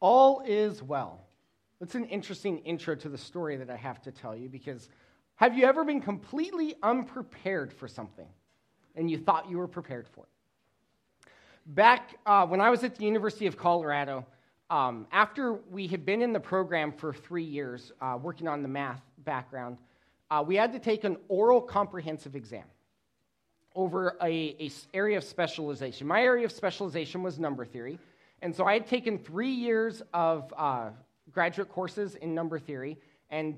All is well. That's an interesting intro to the story that I have to tell you because have you ever been completely unprepared for something and you thought you were prepared for it? Back uh, when I was at the University of Colorado, um, after we had been in the program for three years, uh, working on the math background, uh, we had to take an oral comprehensive exam over a, a area of specialization. My area of specialization was number theory, and so I had taken three years of uh, graduate courses in number theory, and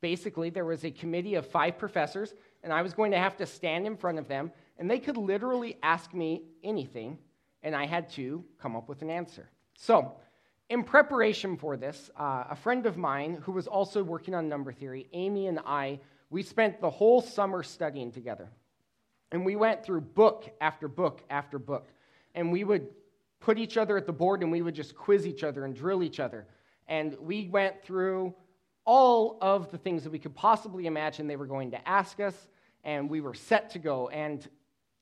basically there was a committee of five professors, and I was going to have to stand in front of them, and they could literally ask me anything, and I had to come up with an answer. So, in preparation for this, uh, a friend of mine who was also working on number theory, Amy and I, we spent the whole summer studying together. And we went through book after book after book. And we would put each other at the board and we would just quiz each other and drill each other. And we went through all of the things that we could possibly imagine they were going to ask us, and we were set to go. And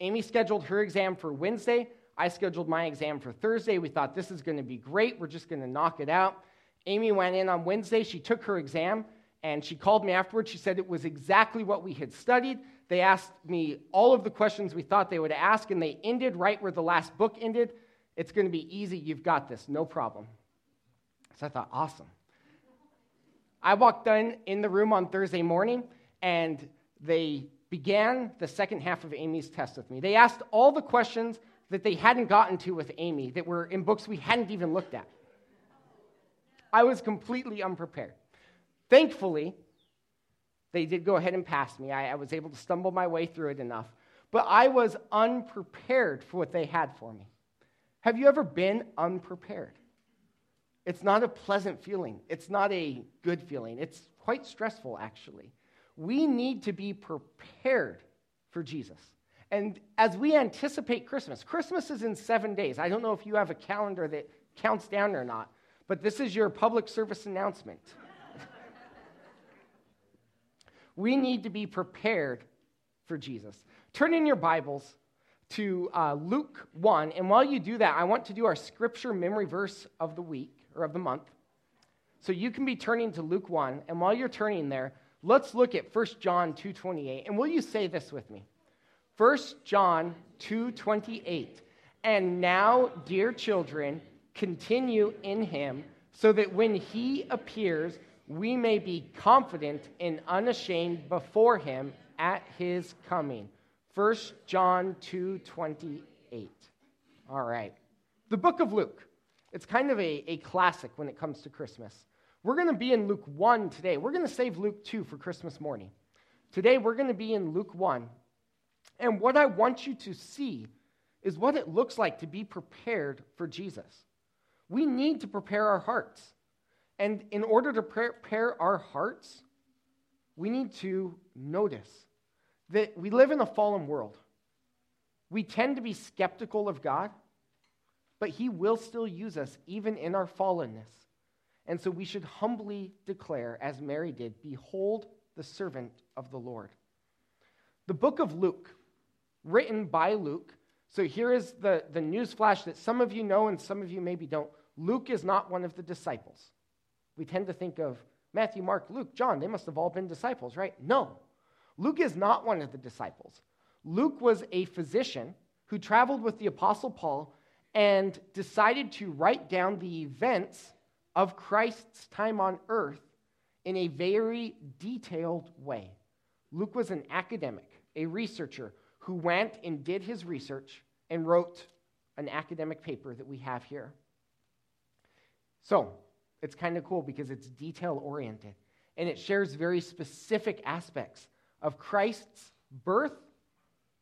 Amy scheduled her exam for Wednesday. I scheduled my exam for Thursday. We thought this is going to be great. We're just going to knock it out. Amy went in on Wednesday. She took her exam and she called me afterwards. She said it was exactly what we had studied. They asked me all of the questions we thought they would ask, and they ended right where the last book ended. It's going to be easy. You've got this. No problem. So I thought, awesome. I walked in, in the room on Thursday morning, and they began the second half of Amy's test with me. They asked all the questions that they hadn't gotten to with Amy that were in books we hadn't even looked at. I was completely unprepared. Thankfully, they did go ahead and pass me. I, I, was able to stumble my way through it enough. But I was unprepared for what they had for me. Have you ever been unprepared? It's not a pleasant feeling, it's not a good feeling. It's quite stressful, actually. We need to be prepared for Jesus. And as we anticipate Christmas, Christmas is in seven days. I don't know if you have a calendar that counts down or not, but this is your public service announcement. we need to be prepared for Jesus. Turn in your Bibles to uh, Luke 1, and while you do that, I want to do our scripture memory verse of the week or of the month. So you can be turning to Luke 1, and while you're turning there, let's look at 1 John 2:28. And will you say this with me? 1 John 2:28. And now, dear children, continue in him so that when he appears, we may be confident and unashamed before him at his coming. 1 John 2:28. All right. The book of Luke. It's kind of a, a classic when it comes to Christmas. We're going to be in Luke 1 today. We're going to save Luke 2 for Christmas morning. Today, we're going to be in Luke 1. And what I want you to see is what it looks like to be prepared for Jesus. We need to prepare our hearts. And in order to prepare our hearts, we need to notice that we live in a fallen world. We tend to be skeptical of God, but He will still use us even in our fallenness. And so we should humbly declare, as Mary did, Behold the servant of the Lord. The book of Luke written by Luke. So here is the, the news flash that some of you know and some of you maybe don't. Luke is not one of the disciples. We tend to think of Matthew, Mark, Luke, John, they must have all been disciples, right? No. Luke is not one of the disciples. Luke was a physician who traveled with the Apostle Paul and decided to write down the events of Christ's time on earth in a very detailed way. Luke was an academic, a researcher who went and did his research and wrote an academic paper that we have here. So, it's kind of cool because it's detail oriented and it shares very specific aspects of Christ's birth,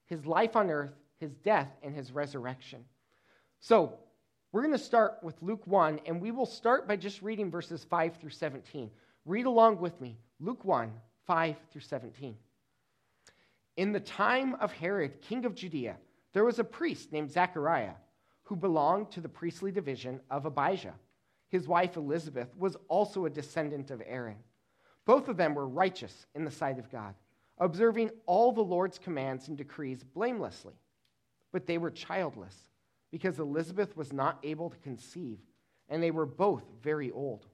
his life on earth, his death, and his resurrection. So, we're going to start with Luke 1, and we will start by just reading verses 5 through 17. Read along with me Luke 1, 5 through 17. In the time of Herod, king of Judea, there was a priest named Zechariah who belonged to the priestly division of Abijah. His wife Elizabeth was also a descendant of Aaron. Both of them were righteous in the sight of God, observing all the Lord's commands and decrees blamelessly. But they were childless because Elizabeth was not able to conceive, and they were both very old.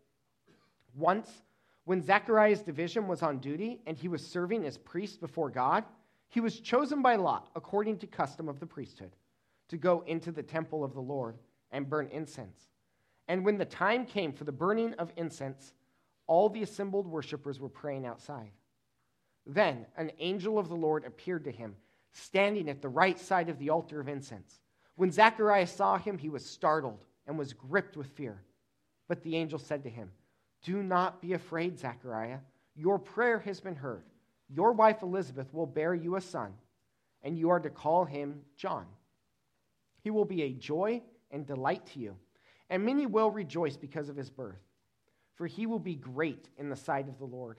Once, when Zechariah's division was on duty and he was serving as priest before God, he was chosen by Lot, according to custom of the priesthood, to go into the temple of the Lord and burn incense. And when the time came for the burning of incense, all the assembled worshippers were praying outside. Then an angel of the Lord appeared to him, standing at the right side of the altar of incense. When Zacharias saw him, he was startled and was gripped with fear. But the angel said to him, Do not be afraid, Zechariah. Your prayer has been heard. Your wife Elizabeth will bear you a son, and you are to call him John. He will be a joy and delight to you, and many will rejoice because of his birth, for he will be great in the sight of the Lord.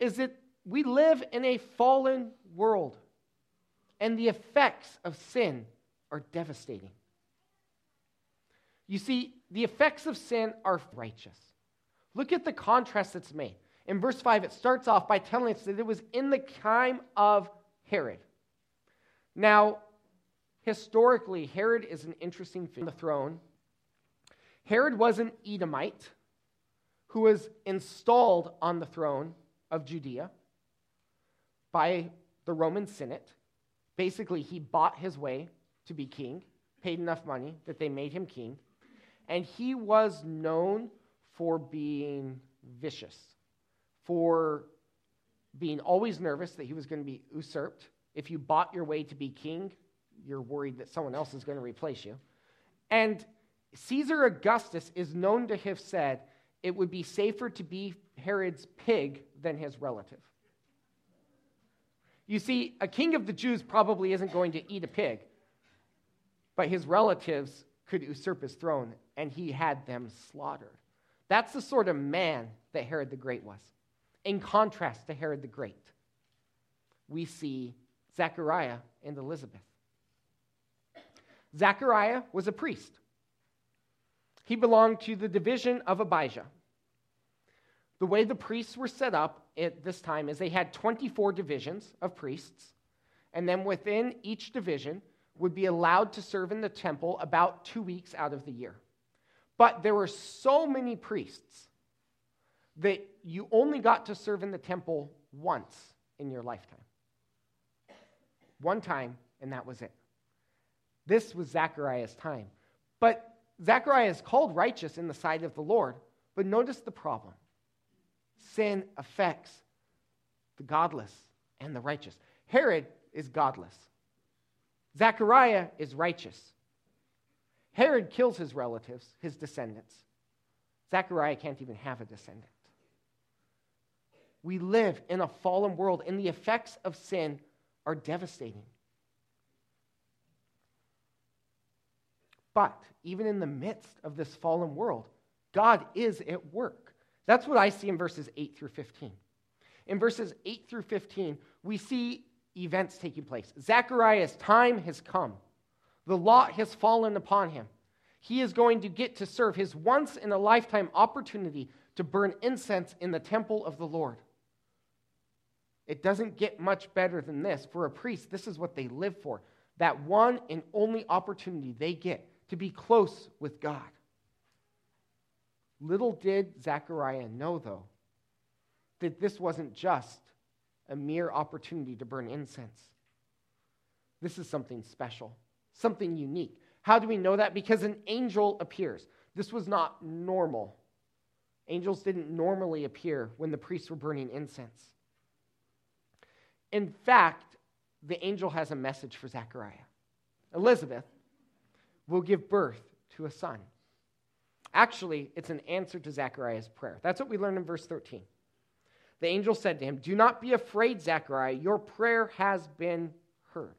is that we live in a fallen world, and the effects of sin are devastating. You see, the effects of sin are righteous. Look at the contrast that's made. In verse 5, it starts off by telling us that it was in the time of Herod. Now, historically, Herod is an interesting figure on the throne. Herod was an Edomite who was installed on the throne of Judea by the Roman Senate. Basically, he bought his way to be king, paid enough money that they made him king, and he was known for being vicious, for being always nervous that he was going to be usurped. If you bought your way to be king, you're worried that someone else is going to replace you. And Caesar Augustus is known to have said it would be safer to be Herod's pig than his relative. You see, a king of the Jews probably isn't going to eat a pig, but his relatives could usurp his throne, and he had them slaughtered. That's the sort of man that Herod the Great was. In contrast to Herod the Great, we see Zechariah and Elizabeth. Zechariah was a priest. He belonged to the division of Abijah. The way the priests were set up at this time is they had 24 divisions of priests, and then within each division would be allowed to serve in the temple about two weeks out of the year. But there were so many priests that you only got to serve in the temple once in your lifetime. One time, and that was it. This was Zechariah's time. But Zechariah is called righteous in the sight of the Lord. But notice the problem sin affects the godless and the righteous. Herod is godless, Zechariah is righteous. Herod kills his relatives, his descendants. Zechariah can't even have a descendant. We live in a fallen world, and the effects of sin are devastating. But even in the midst of this fallen world, God is at work. That's what I see in verses 8 through 15. In verses 8 through 15, we see events taking place. Zechariah's time has come, the lot has fallen upon him. He is going to get to serve his once in a lifetime opportunity to burn incense in the temple of the Lord. It doesn't get much better than this. For a priest, this is what they live for that one and only opportunity they get to be close with God. Little did Zechariah know, though, that this wasn't just a mere opportunity to burn incense. This is something special, something unique. How do we know that? Because an angel appears. This was not normal. Angels didn't normally appear when the priests were burning incense. In fact, the angel has a message for Zechariah. Elizabeth will give birth to a son. Actually, it's an answer to Zechariah's prayer. That's what we learn in verse 13. The angel said to him, Do not be afraid, Zechariah. Your prayer has been heard.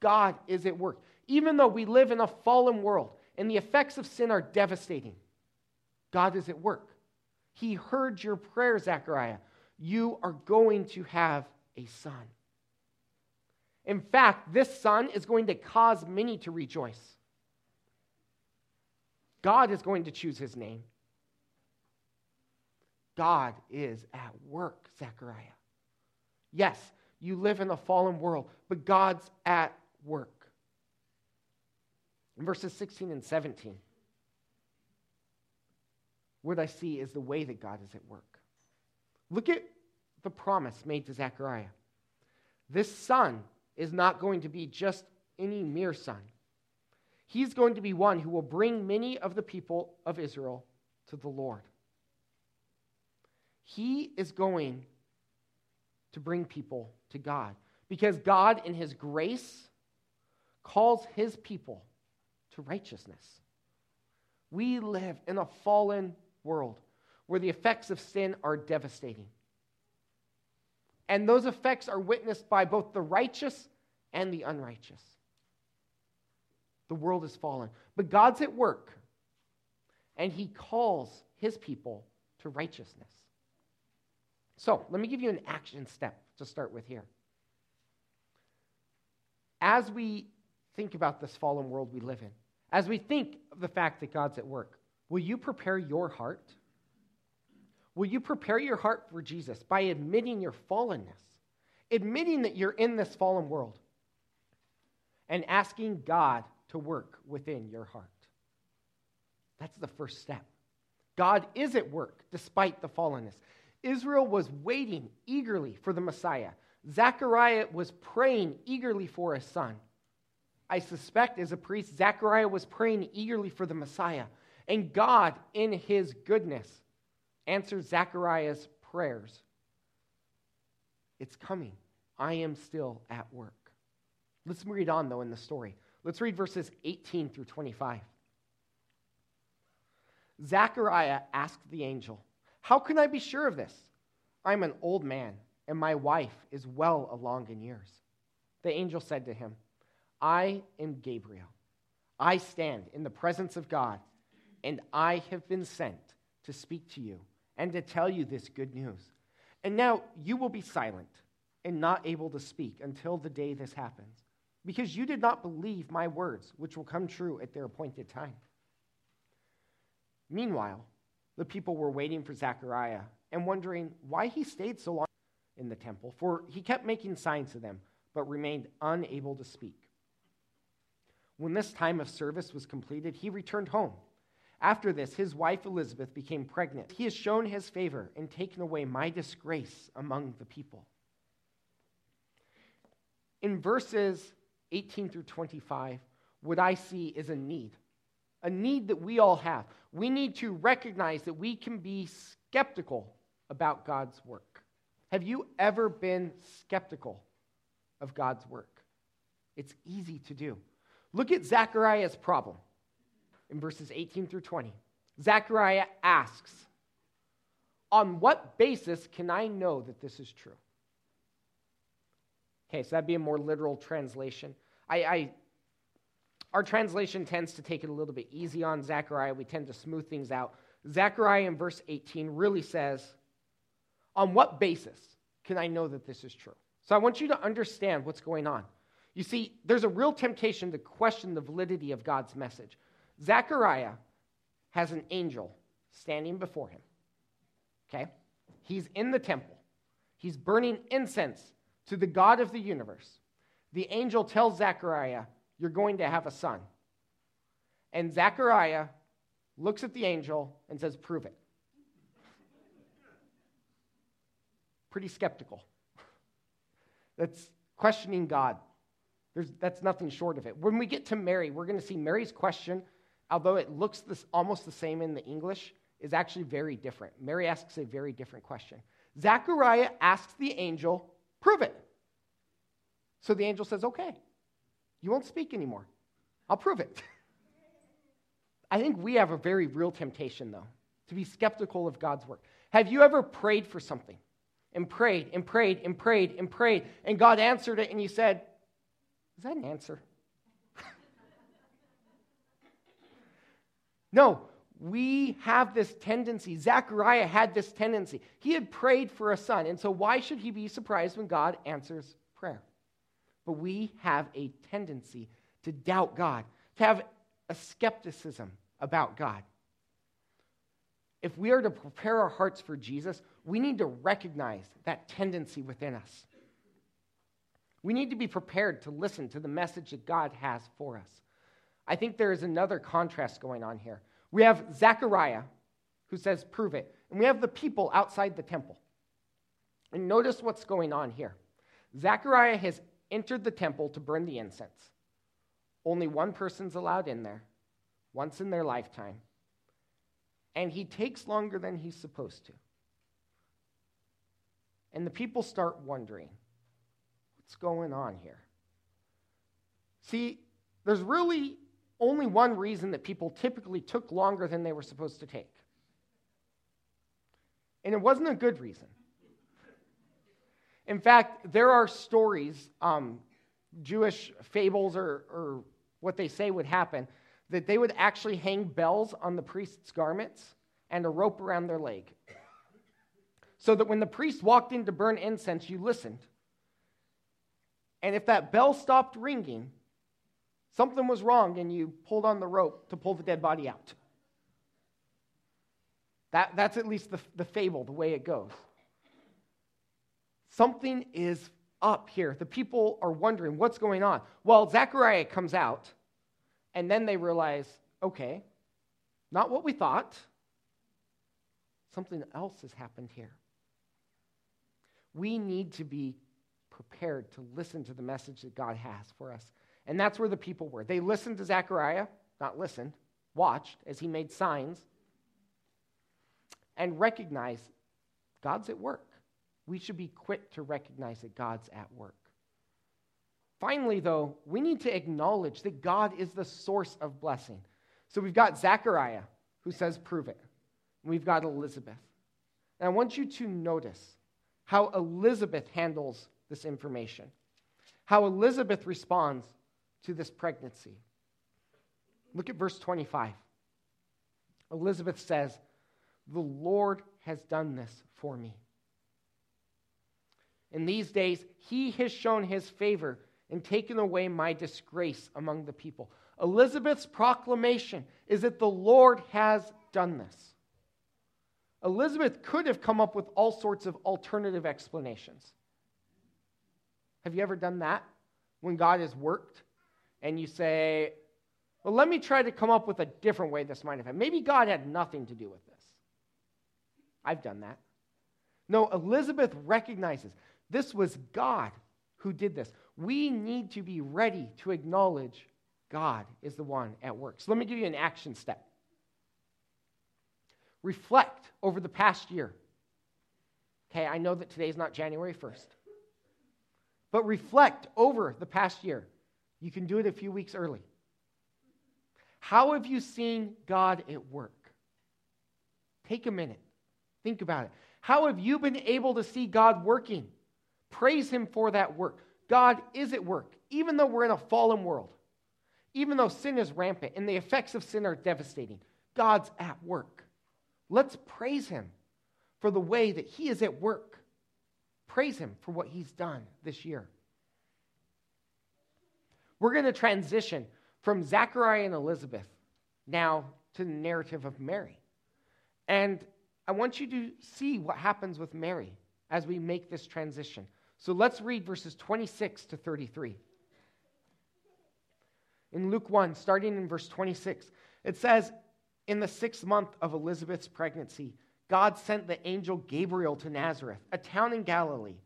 God is at work. Even though we live in a fallen world and the effects of sin are devastating, God is at work. He heard your prayer, Zechariah. You are going to have a son. In fact, this son is going to cause many to rejoice. God is going to choose his name. God is at work, Zechariah. Yes, you live in a fallen world, but God's at work. In verses 16 and 17, what I see is the way that God is at work. Look at the promise made to Zechariah. This son is not going to be just any mere son. He's going to be one who will bring many of the people of Israel to the Lord. He is going to bring people to God because God, in His grace, calls His people to righteousness. We live in a fallen world where the effects of sin are devastating. And those effects are witnessed by both the righteous and the unrighteous. The world is fallen. But God's at work, and He calls His people to righteousness. So, let me give you an action step to start with here. As we think about this fallen world we live in, as we think of the fact that God's at work, will you prepare your heart? Will you prepare your heart for Jesus by admitting your fallenness, admitting that you're in this fallen world, and asking God to work within your heart? That's the first step. God is at work despite the fallenness. Israel was waiting eagerly for the Messiah. Zechariah was praying eagerly for a son. I suspect as a priest, Zechariah was praying eagerly for the Messiah. And God, in his goodness, answered Zechariah's prayers. It's coming. I am still at work. Let's read on, though, in the story. Let's read verses 18 through 25. Zechariah asked the angel, How can I be sure of this? I'm an old man, and my wife is well along in years. The angel said to him, I am Gabriel. I stand in the presence of God, and I have been sent to speak to you and to tell you this good news. And now you will be silent and not able to speak until the day this happens, because you did not believe my words, which will come true at their appointed time. Meanwhile, the people were waiting for Zechariah and wondering why he stayed so long in the temple, for he kept making signs to them, but remained unable to speak. When this time of service was completed, he returned home. After this, his wife Elizabeth became pregnant. He has shown his favor and taken away my disgrace among the people. In verses 18 through 25, what I see is a need, a need that we all have. We need to recognize that we can be skeptical about God's work. Have you ever been skeptical of God's work? It's easy to do. Look at Zechariah's problem in verses 18 through 20. Zechariah asks, On what basis can I know that this is true? Okay, so that'd be a more literal translation. I, I, our translation tends to take it a little bit easy on Zechariah. We tend to smooth things out. Zechariah in verse 18 really says, On what basis can I know that this is true? So I want you to understand what's going on. You see, there's a real temptation to question the validity of God's message. Zechariah has an angel standing before him. Okay? He's in the temple, he's burning incense to the God of the universe. The angel tells Zechariah, You're going to have a son. And Zechariah looks at the angel and says, Prove it. Pretty skeptical. That's questioning God. There's, that's nothing short of it. When we get to Mary, we're going to see Mary's question, although it looks this, almost the same in the English, is actually very different. Mary asks a very different question. Zechariah asks the angel, Prove it. So the angel says, Okay, you won't speak anymore. I'll prove it. I think we have a very real temptation, though, to be skeptical of God's work. Have you ever prayed for something and prayed and prayed and prayed and prayed, and God answered it, and you said, is that an answer? No, we have this tendency. Zechariah had this tendency. He had prayed for a son. And so, why should he be surprised when God answers prayer? But we have a tendency to doubt God, to have a skepticism about God. If we are to prepare our hearts for Jesus, we need to recognize that tendency within us. We need to be prepared to listen to the message that God has for us. I think there is another contrast going on here. We have Zechariah, who says, Prove it. And we have the people outside the temple. And notice what's going on here. Zechariah has entered the temple to burn the incense. Only one person's allowed in there, once in their lifetime. And he takes longer than he's supposed to. And the people start wondering what's going on here? See, there's really only one reason that people typically took longer than they were supposed to take. And it wasn't a good reason. In fact, there are stories, um, Jewish fables or, or what they say would happen, that they would actually hang bells on the priest's garments and a rope around their leg. So that when the priest walked in to burn incense, you listened. And if that bell stopped ringing, something was wrong and you pulled on the rope to pull the dead body out. That, that's at least the, the fable, the way it goes. Something is up here. The people are wondering what's going on. Well, Zechariah comes out, and then they realize okay, not what we thought. Something else has happened here. We need to be prepared to listen to the message that God has for us. And that's where the people were. They listened to Zechariah, not listened, watched as he made signs, and recognized God's at work. We should be quick to recognize that God's at work. Finally, though, we need to acknowledge that God is the source of blessing. So we've got Zechariah, who says, Prove it. We've got Elizabeth. And I want you to notice how Elizabeth handles this information, how Elizabeth responds to this pregnancy. Look at verse 25. Elizabeth says, The Lord has done this for me. In these days, he has shown his favor and taken away my disgrace among the people. Elizabeth's proclamation is that the Lord has done this. Elizabeth could have come up with all sorts of alternative explanations. Have you ever done that when God has worked and you say, well, let me try to come up with a different way this might have happened. Maybe God had nothing to do with this. I've done that. No, Elizabeth recognizes this was God who did this. We need to be ready to acknowledge God is the one at work. So let me give you an action step. Reflect over the past year. Okay, I know that today is not January 1st. But reflect over the past year. You can do it a few weeks early. How have you seen God at work? Take a minute. Think about it. How have you been able to see God working? Praise Him for that work. God is at work, even though we're in a fallen world, even though sin is rampant and the effects of sin are devastating. God's at work. Let's praise Him for the way that He is at work. Praise Him for what He's done this year. We're going to transition from Zechariah and Elizabeth now to the narrative of Mary. And I want you to see what happens with Mary as we make this transition. So let's read verses 26 to 33. In Luke 1, starting in verse 26, it says, In the sixth month of Elizabeth's pregnancy, God sent the angel Gabriel to Nazareth, a town in Galilee,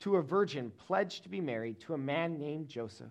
to a virgin pledged to be married to a man named Joseph,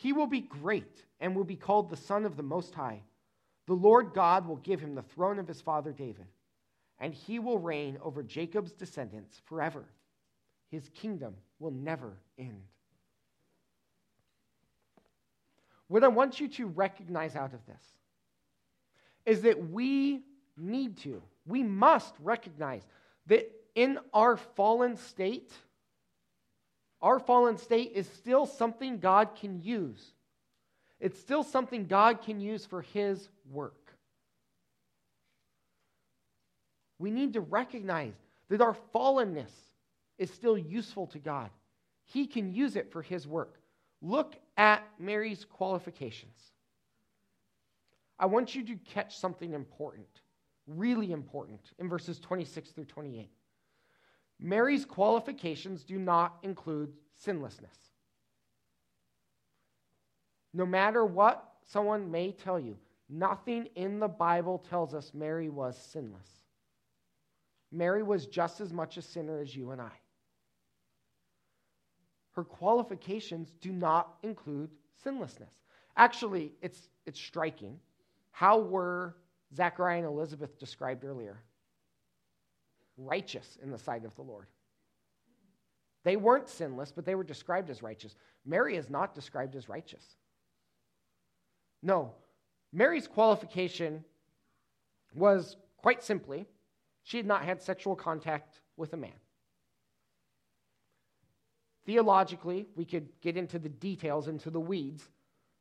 He will be great and will be called the Son of the Most High. The Lord God will give him the throne of his father David, and he will reign over Jacob's descendants forever. His kingdom will never end. What I want you to recognize out of this is that we need to, we must recognize that in our fallen state, our fallen state is still something God can use. It's still something God can use for His work. We need to recognize that our fallenness is still useful to God. He can use it for His work. Look at Mary's qualifications. I want you to catch something important, really important, in verses 26 through 28. Mary's qualifications do not include sinlessness. No matter what someone may tell you, nothing in the Bible tells us Mary was sinless. Mary was just as much a sinner as you and I. Her qualifications do not include sinlessness. Actually, it's, it's striking. How were Zechariah and Elizabeth described earlier? Righteous in the sight of the Lord. They weren't sinless, but they were described as righteous. Mary is not described as righteous. No, Mary's qualification was quite simply she had not had sexual contact with a man. Theologically, we could get into the details, into the weeds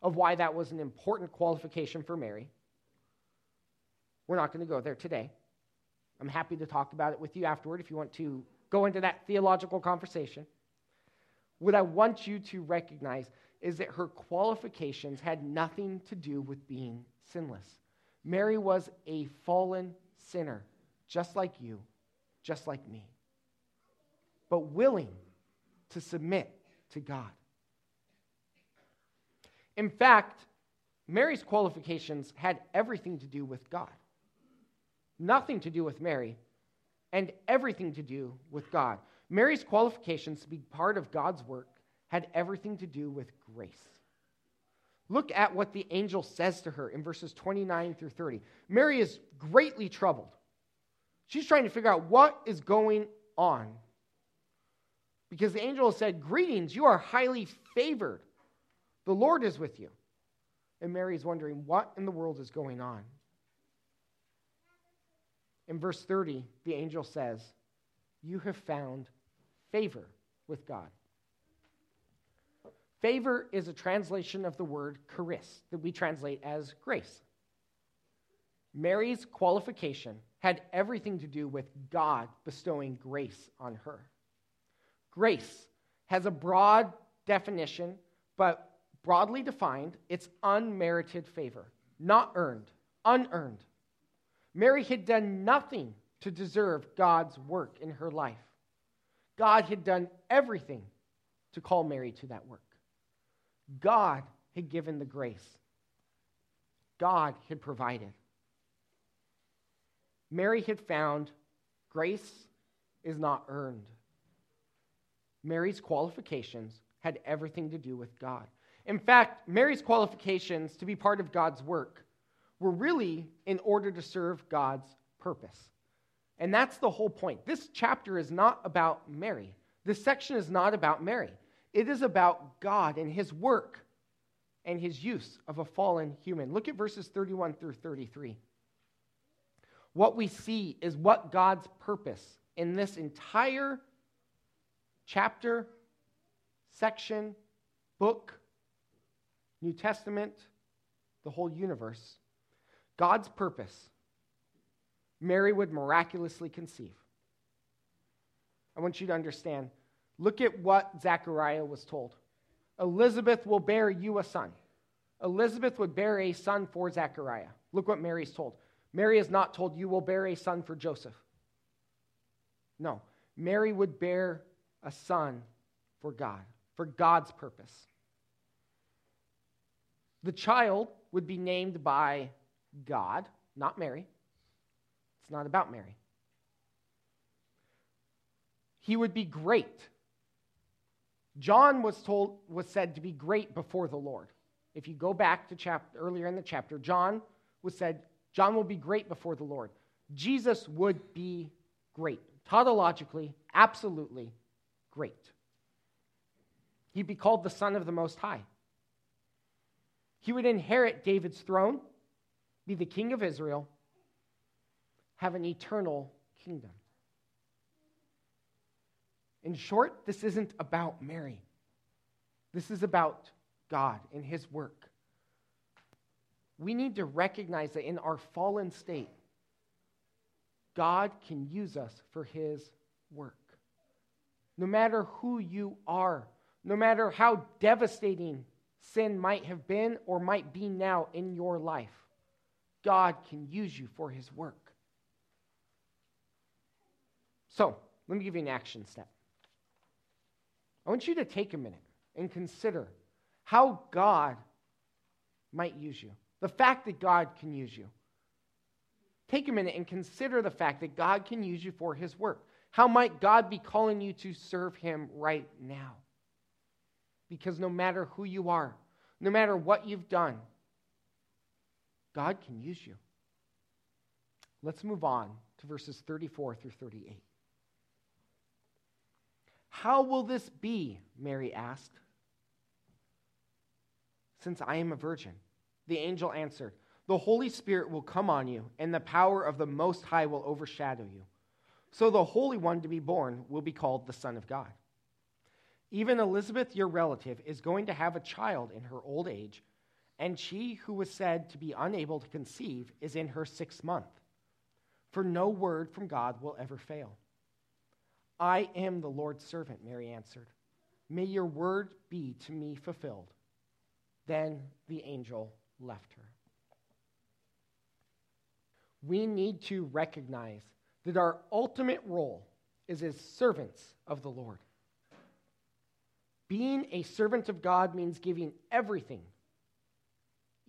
of why that was an important qualification for Mary. We're not going to go there today. I'm happy to talk about it with you afterward if you want to go into that theological conversation. What I want you to recognize is that her qualifications had nothing to do with being sinless. Mary was a fallen sinner, just like you, just like me, but willing to submit to God. In fact, Mary's qualifications had everything to do with God nothing to do with Mary, and everything to do with God. Mary's qualifications to be part of God's work had everything to do with grace. Look at what the angel says to her in verses 29 through 30. Mary is greatly troubled. She's trying to figure out what is going on. Because the angel said, Greetings, you are highly favored. The Lord is with you. And Mary is wondering, what in the world is going on? In verse 30, the angel says, You have found favor with God. Favor is a translation of the word charis that we translate as grace. Mary's qualification had everything to do with God bestowing grace on her. Grace has a broad definition, but broadly defined, it's unmerited favor, not earned, unearned. Mary had done nothing to deserve God's work in her life. God had done everything to call Mary to that work. God had given the grace, God had provided. Mary had found grace is not earned. Mary's qualifications had everything to do with God. In fact, Mary's qualifications to be part of God's work were really in order to serve God's purpose. And that's the whole point. This chapter is not about Mary. This section is not about Mary. It is about God and his work and his use of a fallen human. Look at verses 31 through 33. What we see is what God's purpose in this entire chapter, section, book, New Testament, the whole universe God's purpose, Mary would miraculously conceive. I want you to understand. Look at what Zechariah was told Elizabeth will bear you a son. Elizabeth would bear a son for Zechariah. Look what Mary's told. Mary is not told, You will bear a son for Joseph. No, Mary would bear a son for God, for God's purpose. The child would be named by God, not Mary. It's not about Mary. He would be great. John was told was said to be great before the Lord. If you go back to chapter earlier in the chapter, John was said, John will be great before the Lord. Jesus would be great. Tautologically, absolutely great. He'd be called the Son of the Most High. He would inherit David's throne, be the King of Israel, have an eternal kingdom. In short, this isn't about Mary. This is about God and His work. We need to recognize that in our fallen state, God can use us for His work. No matter who you are, no matter how devastating sin might have been or might be now in your life, God can use you for His work. So, let me give you an action step. I want you to take a minute and consider how God might use you. The fact that God can use you. Take a minute and consider the fact that God can use you for his work. How might God be calling you to serve him right now? Because no matter who you are, no matter what you've done, God can use you. Let's move on to verses 34 through 38. How will this be? Mary asked. Since I am a virgin. The angel answered, The Holy Spirit will come on you, and the power of the Most High will overshadow you. So the Holy One to be born will be called the Son of God. Even Elizabeth, your relative, is going to have a child in her old age, and she who was said to be unable to conceive is in her sixth month. For no word from God will ever fail. I am the Lord's servant, Mary answered. May your word be to me fulfilled. Then the angel left her. We need to recognize that our ultimate role is as servants of the Lord. Being a servant of God means giving everything,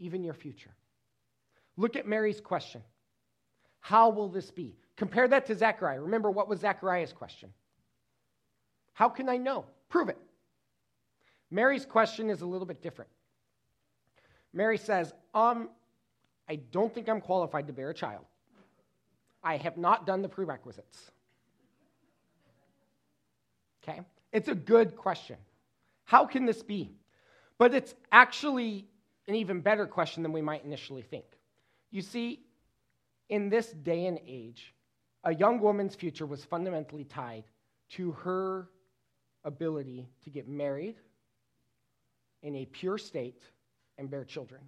even your future. Look at Mary's question How will this be? Compare that to Zechariah. Remember, what was Zechariah's question? How can I know? Prove it. Mary's question is a little bit different. Mary says, Um, I don't think I'm qualified to bear a child. I have not done the prerequisites. Okay? It's a good question. How can this be? But it's actually an even better question than we might initially think. You see, in this day and age, a young woman's future was fundamentally tied to her ability to get married in a pure state and bear children.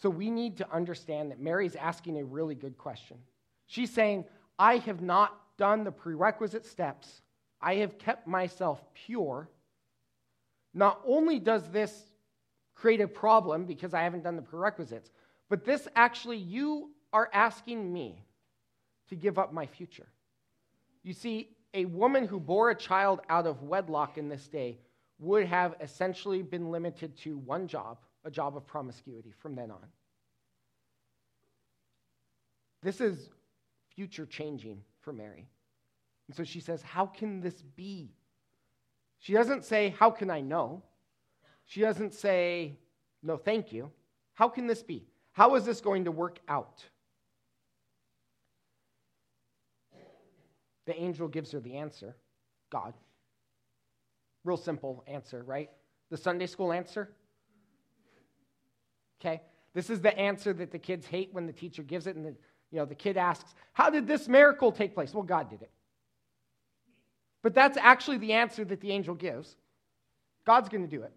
So we need to understand that Mary's asking a really good question. She's saying, I have not done the prerequisite steps, I have kept myself pure. Not only does this create a problem because I haven't done the prerequisites, but this actually, you are asking me to give up my future. You see, a woman who bore a child out of wedlock in this day would have essentially been limited to one job, a job of promiscuity from then on. This is future changing for Mary. And so she says, How can this be? She doesn't say, How can I know? She doesn't say, No, thank you. How can this be? How is this going to work out? The angel gives her the answer God. Real simple answer, right? The Sunday school answer. Okay? This is the answer that the kids hate when the teacher gives it, and the, you know, the kid asks, How did this miracle take place? Well, God did it. But that's actually the answer that the angel gives. God's going to do it.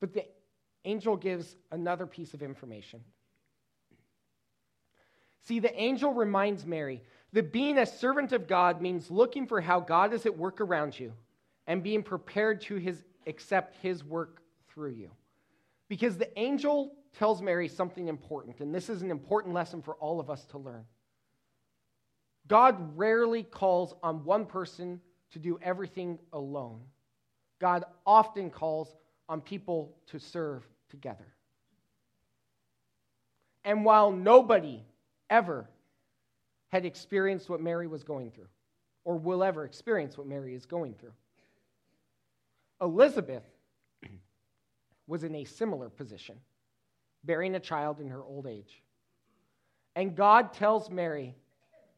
But the angel gives another piece of information. See, the angel reminds Mary that being a servant of God means looking for how God is at work around you and being prepared to his, accept his work through you. Because the angel tells Mary something important, and this is an important lesson for all of us to learn. God rarely calls on one person to do everything alone. God often calls on people to serve together. And while nobody ever had experienced what Mary was going through, or will ever experience what Mary is going through. Elizabeth was in a similar position, bearing a child in her old age. And God tells Mary,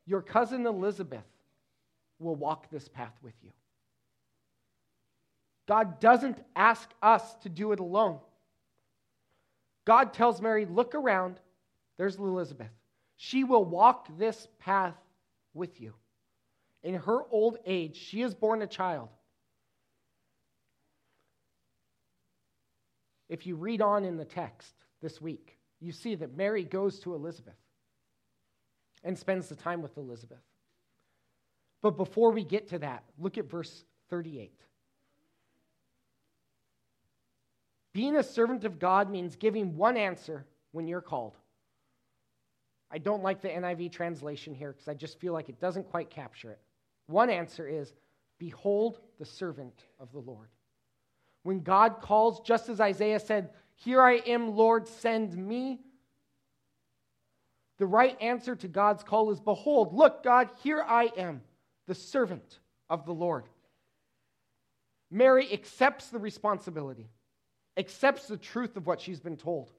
Your cousin Elizabeth will walk this path with you. God doesn't ask us to do it alone. God tells Mary, Look around. There's Elizabeth. She will walk this path with you. In her old age, she has borne a child. If you read on in the text this week, you see that Mary goes to Elizabeth and spends the time with Elizabeth. But before we get to that, look at verse 38. Being a servant of God means giving one answer when you're called. I don't like the NIV translation here because I just feel like it doesn't quite capture it. One answer is Behold the servant of the Lord. When God calls, just as Isaiah said, Here I am, Lord, send me. The right answer to God's call is Behold, look, God, here I am, the servant of the Lord. Mary accepts the responsibility, accepts the truth of what she's been told,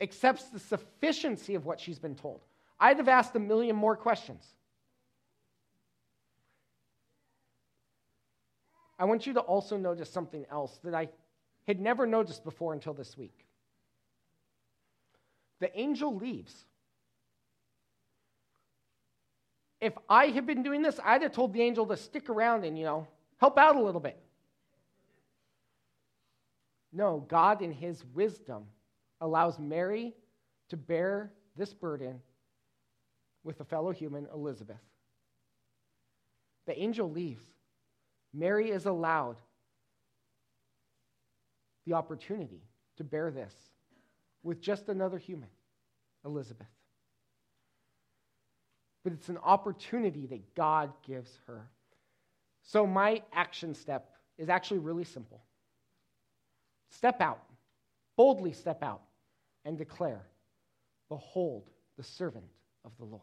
accepts the sufficiency of what she's been told. I'd have asked a million more questions. I want you to also notice something else that I had never noticed before until this week. The angel leaves. If I had been doing this, I'd have told the angel to stick around and, you know, help out a little bit. No, God, in his wisdom, allows Mary to bear this burden with a fellow human, Elizabeth. The angel leaves. Mary is allowed the opportunity to bear this with just another human, Elizabeth. But it's an opportunity that God gives her. So, my action step is actually really simple step out, boldly step out, and declare, Behold the servant of the Lord.